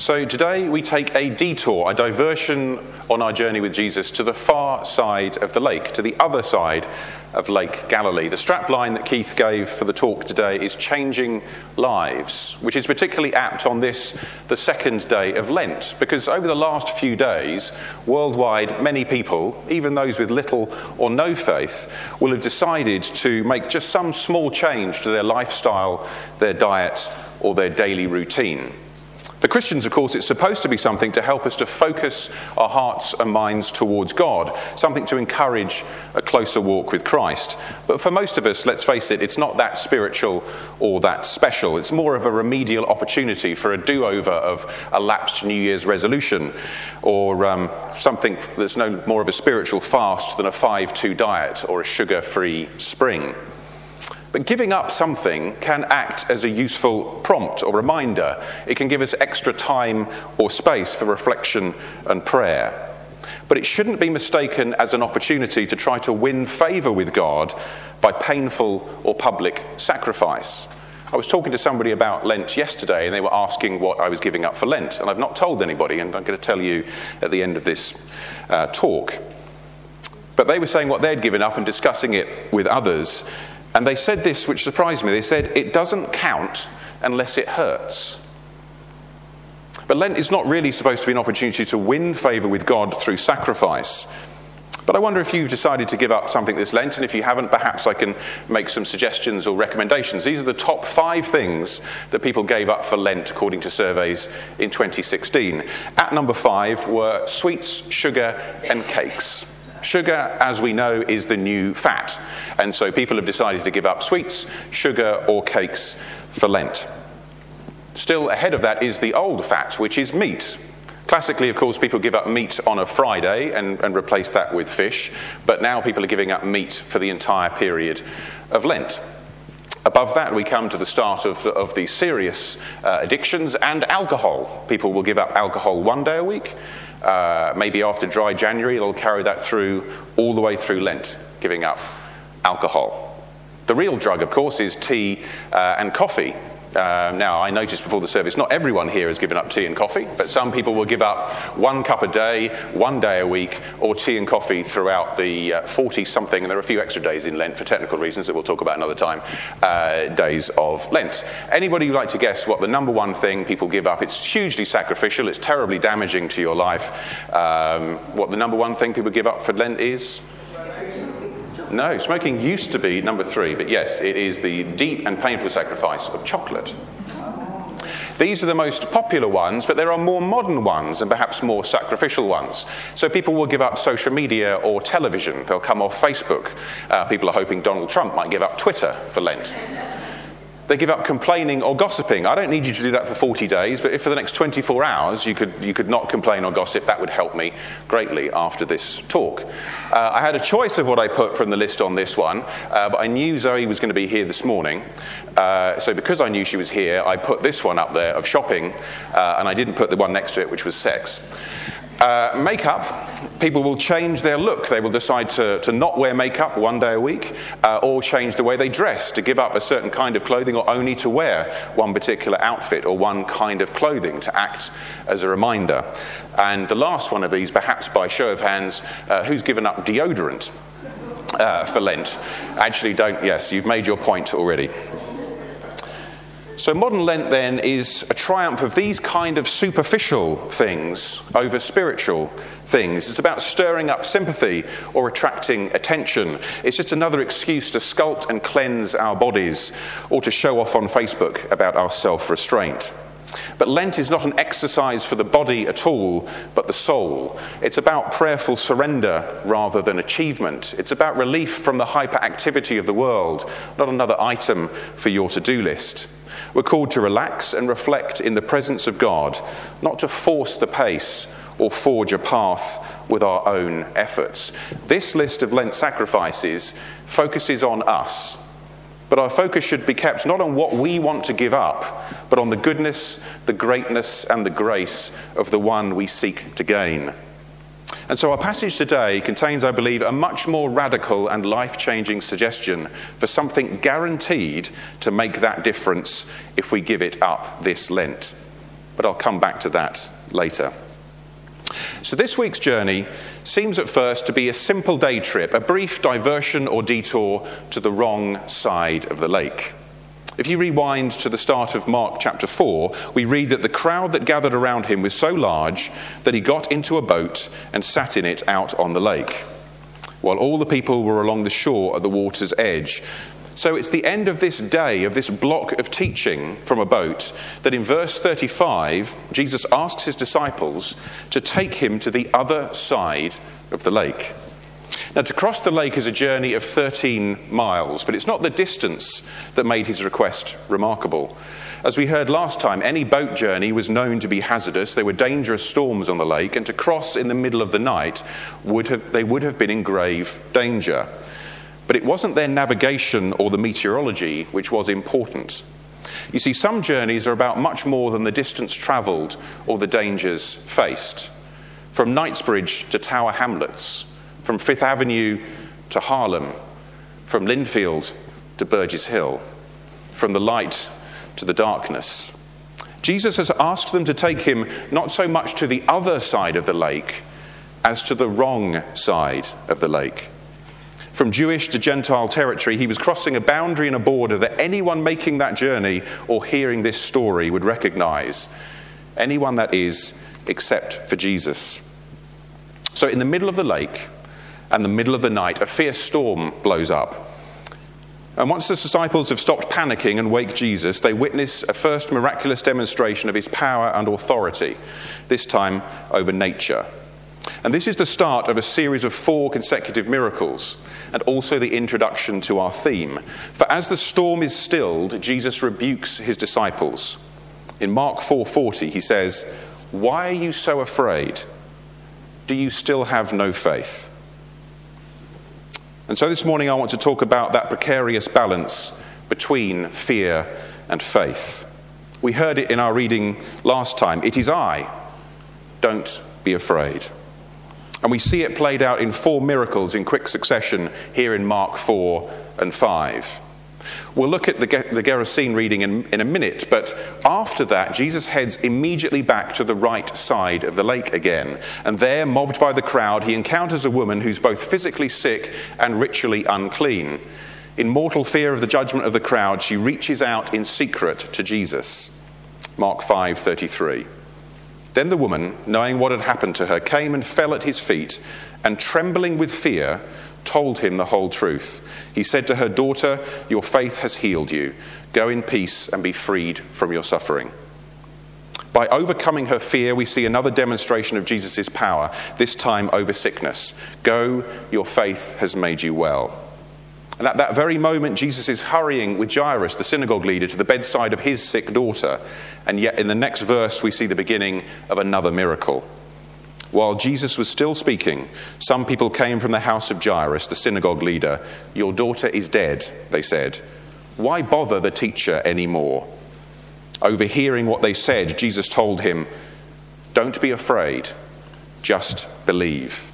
So today we take a detour, a diversion on our journey with Jesus to the far side of the lake, to the other side of Lake Galilee. The strapline that Keith gave for the talk today is changing lives, which is particularly apt on this, the second day of Lent, because over the last few days, worldwide, many people, even those with little or no faith, will have decided to make just some small change to their lifestyle, their diet, or their daily routine. For Christians, of course, it's supposed to be something to help us to focus our hearts and minds towards God, something to encourage a closer walk with Christ. But for most of us, let's face it, it's not that spiritual or that special. It's more of a remedial opportunity for a do over of a lapsed New Year's resolution or um, something that's no more of a spiritual fast than a 5 2 diet or a sugar free spring. But giving up something can act as a useful prompt or reminder. It can give us extra time or space for reflection and prayer. But it shouldn't be mistaken as an opportunity to try to win favour with God by painful or public sacrifice. I was talking to somebody about Lent yesterday, and they were asking what I was giving up for Lent. And I've not told anybody, and I'm going to tell you at the end of this uh, talk. But they were saying what they'd given up and discussing it with others. And they said this, which surprised me. They said, it doesn't count unless it hurts. But Lent is not really supposed to be an opportunity to win favour with God through sacrifice. But I wonder if you've decided to give up something this Lent, and if you haven't, perhaps I can make some suggestions or recommendations. These are the top five things that people gave up for Lent, according to surveys in 2016. At number five were sweets, sugar, and cakes. Sugar, as we know, is the new fat. And so people have decided to give up sweets, sugar, or cakes for Lent. Still ahead of that is the old fat, which is meat. Classically, of course, people give up meat on a Friday and, and, replace that with fish, but now people are giving up meat for the entire period of Lent. Above that, we come to the start of the, of the serious uh, addictions and alcohol. People will give up alcohol one day a week, uh, maybe after dry January, they'll carry that through all the way through Lent, giving up alcohol. The real drug, of course, is tea uh, and coffee. Uh, now, I noticed before the service, not everyone here has given up tea and coffee, but some people will give up one cup a day, one day a week, or tea and coffee throughout the 40 uh, something, and there are a few extra days in Lent for technical reasons that we'll talk about another time, uh, days of Lent. Anybody who'd like to guess what the number one thing people give up? It's hugely sacrificial, it's terribly damaging to your life. Um, what the number one thing people give up for Lent is? No, smoking used to be number three, but yes, it is the deep and painful sacrifice of chocolate. These are the most popular ones, but there are more modern ones and perhaps more sacrificial ones. So people will give up social media or television. They'll come off Facebook. Uh, people are hoping Donald Trump might give up Twitter for Lent. They give up complaining or gossiping. I don't need you to do that for 40 days, but if for the next 24 hours you could, you could not complain or gossip, that would help me greatly after this talk. Uh, I had a choice of what I put from the list on this one, uh, but I knew Zoe was going to be here this morning. Uh, so because I knew she was here, I put this one up there of shopping, uh, and I didn't put the one next to it, which was sex. Uh, makeup, people will change their look. They will decide to, to not wear makeup one day a week uh, or change the way they dress, to give up a certain kind of clothing or only to wear one particular outfit or one kind of clothing to act as a reminder. And the last one of these, perhaps by show of hands, uh, who's given up deodorant uh, for Lent? Actually, don't, yes, you've made your point already. So, modern Lent then is a triumph of these kind of superficial things over spiritual things. It's about stirring up sympathy or attracting attention. It's just another excuse to sculpt and cleanse our bodies or to show off on Facebook about our self restraint. But Lent is not an exercise for the body at all, but the soul. It's about prayerful surrender rather than achievement. It's about relief from the hyperactivity of the world, not another item for your to do list. We're called to relax and reflect in the presence of God, not to force the pace or forge a path with our own efforts. This list of Lent sacrifices focuses on us, but our focus should be kept not on what we want to give up, but on the goodness, the greatness, and the grace of the one we seek to gain. And so our passage today contains, I believe, a much more radical and life changing suggestion for something guaranteed to make that difference if we give it up this Lent. but I'll come back to that later. So, this week's journey seems at first to be a simple day trip, a brief diversion or detour to the wrong side of the lake. If you rewind to the start of Mark chapter 4, we read that the crowd that gathered around him was so large that he got into a boat and sat in it out on the lake, while all the people were along the shore at the water's edge. So it's the end of this day, of this block of teaching from a boat, that in verse 35, Jesus asks his disciples to take him to the other side of the lake. Now, to cross the lake is a journey of 13 miles, but it's not the distance that made his request remarkable. As we heard last time, any boat journey was known to be hazardous. There were dangerous storms on the lake, and to cross in the middle of the night, would have, they would have been in grave danger. But it wasn't their navigation or the meteorology which was important. You see, some journeys are about much more than the distance travelled or the dangers faced. From Knightsbridge to Tower Hamlets, from Fifth Avenue to Harlem, from Lindfield to Burgess Hill, from the light to the darkness. Jesus has asked them to take him not so much to the other side of the lake as to the wrong side of the lake. From Jewish to Gentile territory, he was crossing a boundary and a border that anyone making that journey or hearing this story would recognize. Anyone that is, except for Jesus. So, in the middle of the lake and the middle of the night, a fierce storm blows up. And once the disciples have stopped panicking and wake Jesus, they witness a first miraculous demonstration of his power and authority, this time over nature. And this is the start of a series of four consecutive miracles, and also the introduction to our theme. For as the storm is stilled, Jesus rebukes his disciples. In Mark 4:40 he says, "Why are you so afraid? Do you still have no faith?" And so this morning I want to talk about that precarious balance between fear and faith. We heard it in our reading last time. It is I. Don't be afraid. And we see it played out in four miracles in quick succession here in Mark 4 and 5. We'll look at the, the Gerasene reading in, in a minute, but after that, Jesus heads immediately back to the right side of the lake again. And there, mobbed by the crowd, he encounters a woman who's both physically sick and ritually unclean. In mortal fear of the judgment of the crowd, she reaches out in secret to Jesus. Mark 5:33. Then the woman, knowing what had happened to her, came and fell at his feet, and trembling with fear, told him the whole truth. He said to her, Daughter, your faith has healed you. Go in peace and be freed from your suffering. By overcoming her fear, we see another demonstration of Jesus' power, this time over sickness. Go, your faith has made you well. And at that very moment, Jesus is hurrying with Jairus, the synagogue leader, to the bedside of his sick daughter. And yet, in the next verse, we see the beginning of another miracle. While Jesus was still speaking, some people came from the house of Jairus, the synagogue leader. Your daughter is dead, they said. Why bother the teacher anymore? Overhearing what they said, Jesus told him, Don't be afraid, just believe.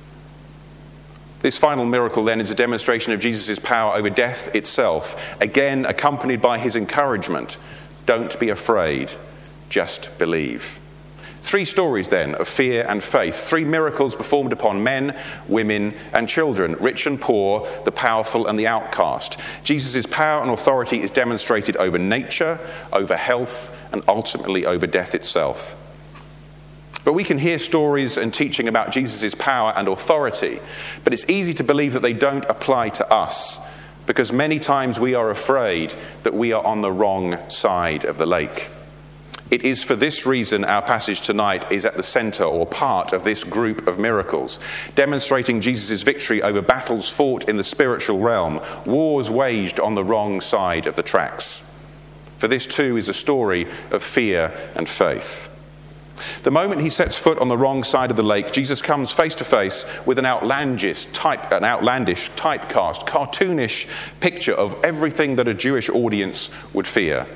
This final miracle then is a demonstration of Jesus' power over death itself, again accompanied by his encouragement don't be afraid, just believe. Three stories then of fear and faith, three miracles performed upon men, women, and children, rich and poor, the powerful and the outcast. Jesus' power and authority is demonstrated over nature, over health, and ultimately over death itself. But we can hear stories and teaching about Jesus' power and authority, but it's easy to believe that they don't apply to us because many times we are afraid that we are on the wrong side of the lake. It is for this reason our passage tonight is at the center or part of this group of miracles, demonstrating Jesus' victory over battles fought in the spiritual realm, wars waged on the wrong side of the tracks. For this too is a story of fear and faith. The moment he sets foot on the wrong side of the lake, Jesus comes face to face with an outlandish, type, an outlandish, typecast, cartoonish picture of everything that a Jewish audience would fear.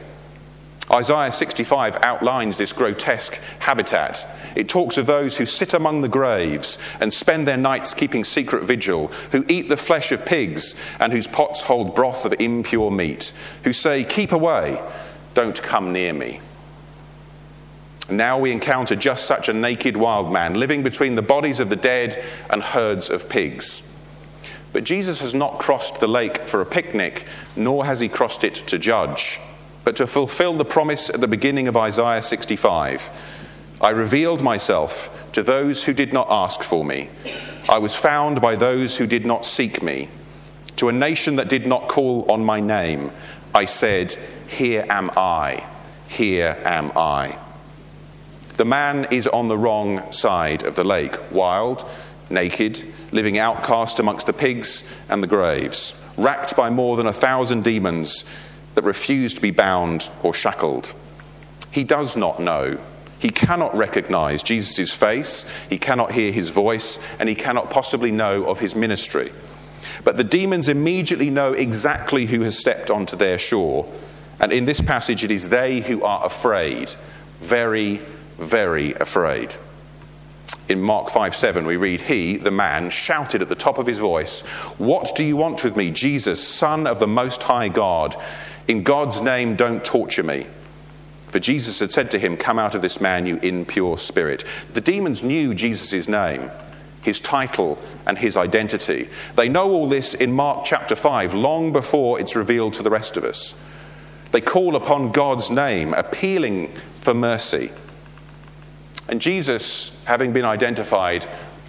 Isaiah 65 outlines this grotesque habitat. It talks of those who sit among the graves and spend their nights keeping secret vigil, who eat the flesh of pigs and whose pots hold broth of impure meat, who say, Keep away, don't come near me. Now we encounter just such a naked wild man living between the bodies of the dead and herds of pigs. But Jesus has not crossed the lake for a picnic, nor has he crossed it to judge, but to fulfill the promise at the beginning of Isaiah 65 I revealed myself to those who did not ask for me. I was found by those who did not seek me. To a nation that did not call on my name, I said, Here am I, here am I. The man is on the wrong side of the lake, wild, naked, living outcast amongst the pigs and the graves, racked by more than a thousand demons that refuse to be bound or shackled. He does not know. He cannot recognize Jesus' face, he cannot hear his voice, and he cannot possibly know of his ministry. But the demons immediately know exactly who has stepped onto their shore. And in this passage, it is they who are afraid, very, very afraid. In Mark 5 7, we read, He, the man, shouted at the top of his voice, What do you want with me, Jesus, Son of the Most High God? In God's name, don't torture me. For Jesus had said to him, Come out of this man, you impure spirit. The demons knew Jesus' name, his title, and his identity. They know all this in Mark chapter 5, long before it's revealed to the rest of us. They call upon God's name, appealing for mercy. And Jesus, having been identified,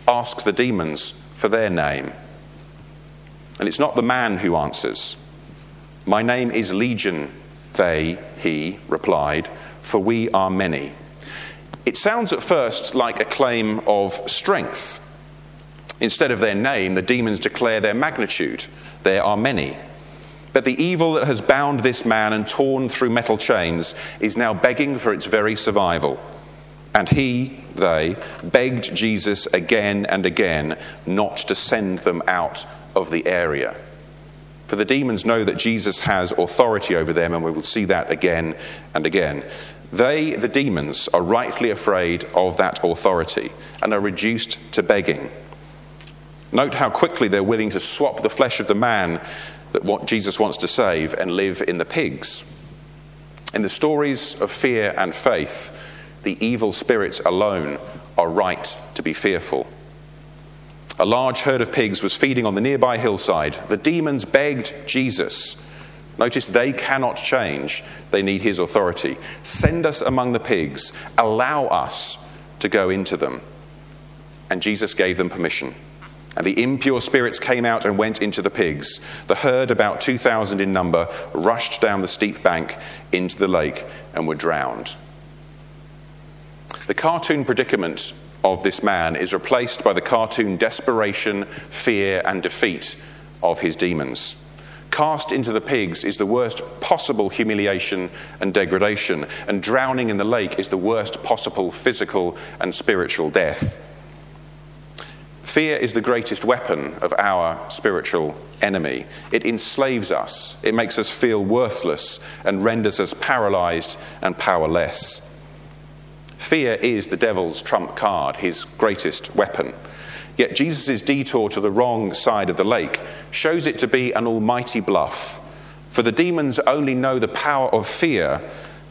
asks the demons for their name. And it's not the man who answers. My name is Legion, they, he, replied, for we are many. It sounds at first like a claim of strength. Instead of their name, the demons declare their magnitude. There are many. But the evil that has bound this man and torn through metal chains is now begging for its very survival. And he, they, begged Jesus again and again not to send them out of the area. For the demons know that Jesus has authority over them, and we will see that again and again. They, the demons, are rightly afraid of that authority and are reduced to begging. Note how quickly they're willing to swap the flesh of the man that what Jesus wants to save and live in the pigs. In the stories of fear and faith, the evil spirits alone are right to be fearful. A large herd of pigs was feeding on the nearby hillside. The demons begged Jesus. Notice they cannot change, they need his authority. Send us among the pigs, allow us to go into them. And Jesus gave them permission. And the impure spirits came out and went into the pigs. The herd, about 2,000 in number, rushed down the steep bank into the lake and were drowned. The cartoon predicament of this man is replaced by the cartoon desperation, fear, and defeat of his demons. Cast into the pigs is the worst possible humiliation and degradation, and drowning in the lake is the worst possible physical and spiritual death. Fear is the greatest weapon of our spiritual enemy. It enslaves us, it makes us feel worthless, and renders us paralyzed and powerless. Fear is the devil's trump card, his greatest weapon. Yet Jesus' detour to the wrong side of the lake shows it to be an almighty bluff. For the demons only know the power of fear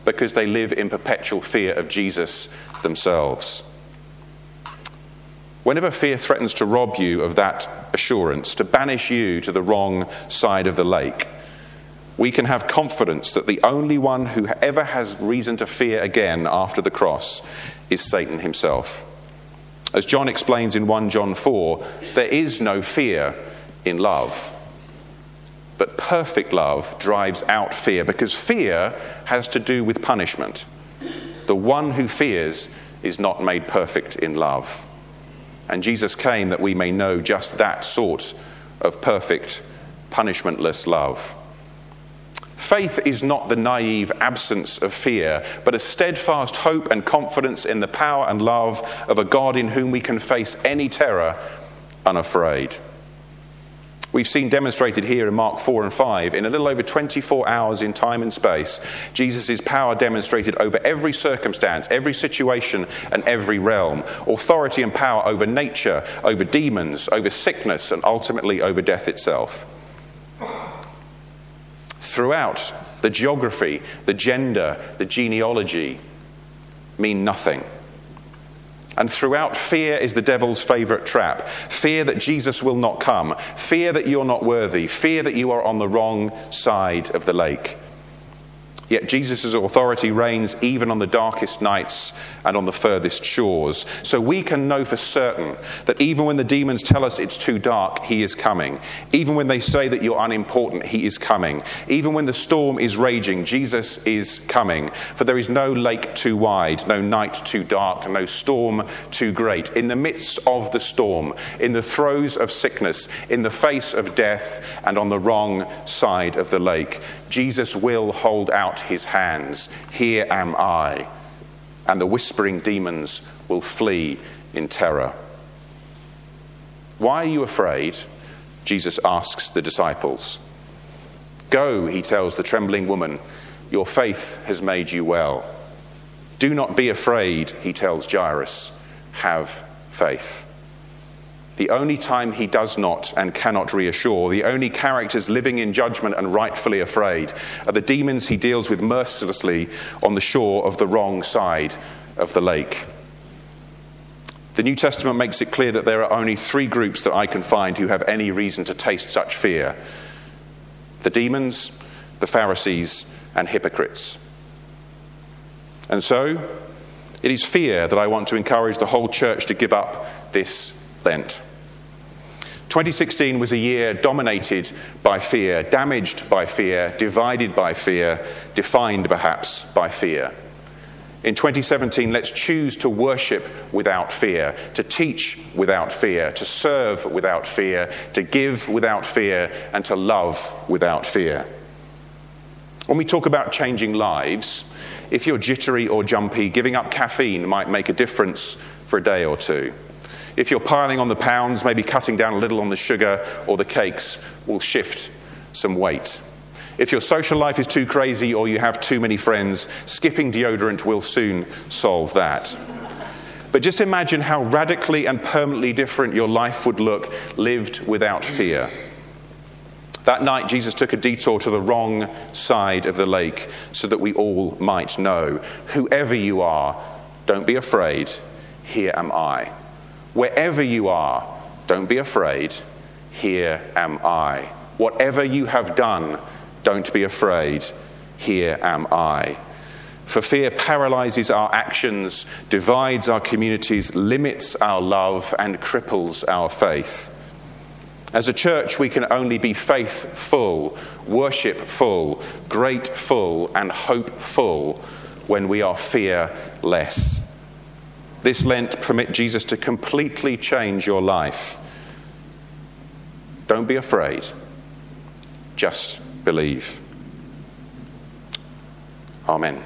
because they live in perpetual fear of Jesus themselves. Whenever fear threatens to rob you of that assurance, to banish you to the wrong side of the lake, we can have confidence that the only one who ever has reason to fear again after the cross is Satan himself. As John explains in 1 John 4, there is no fear in love. But perfect love drives out fear because fear has to do with punishment. The one who fears is not made perfect in love. And Jesus came that we may know just that sort of perfect, punishmentless love. Faith is not the naive absence of fear, but a steadfast hope and confidence in the power and love of a God in whom we can face any terror unafraid. We've seen demonstrated here in Mark 4 and 5, in a little over 24 hours in time and space, Jesus' power demonstrated over every circumstance, every situation, and every realm. Authority and power over nature, over demons, over sickness, and ultimately over death itself. Throughout the geography, the gender, the genealogy, mean nothing. And throughout, fear is the devil's favorite trap. Fear that Jesus will not come. Fear that you're not worthy. Fear that you are on the wrong side of the lake. Yet Jesus' authority reigns even on the darkest nights and on the furthest shores. So we can know for certain that even when the demons tell us it's too dark, He is coming. Even when they say that you're unimportant, He is coming. Even when the storm is raging, Jesus is coming. For there is no lake too wide, no night too dark, no storm too great. In the midst of the storm, in the throes of sickness, in the face of death, and on the wrong side of the lake, Jesus will hold his hands. Here am I. And the whispering demons will flee in terror. Why are you afraid? Jesus asks the disciples. Go, he tells the trembling woman, your faith has made you well. Do not be afraid, he tells Jairus, have faith. The only time he does not and cannot reassure, the only characters living in judgment and rightfully afraid, are the demons he deals with mercilessly on the shore of the wrong side of the lake. The New Testament makes it clear that there are only three groups that I can find who have any reason to taste such fear the demons, the Pharisees, and hypocrites. And so, it is fear that I want to encourage the whole church to give up this Lent. 2016 was a year dominated by fear, damaged by fear, divided by fear, defined perhaps by fear. In 2017, let's choose to worship without fear, to teach without fear, to serve without fear, to give without fear, and to love without fear. When we talk about changing lives, if you're jittery or jumpy, giving up caffeine might make a difference for a day or two. If you're piling on the pounds, maybe cutting down a little on the sugar or the cakes will shift some weight. If your social life is too crazy or you have too many friends, skipping deodorant will soon solve that. But just imagine how radically and permanently different your life would look lived without fear. That night, Jesus took a detour to the wrong side of the lake so that we all might know. Whoever you are, don't be afraid. Here am I. Wherever you are, don't be afraid. Here am I. Whatever you have done, don't be afraid. Here am I. For fear paralyzes our actions, divides our communities, limits our love, and cripples our faith. As a church, we can only be faithful, worshipful, grateful, and hopeful when we are fearless. This Lent, permit Jesus to completely change your life. Don't be afraid, just believe. Amen.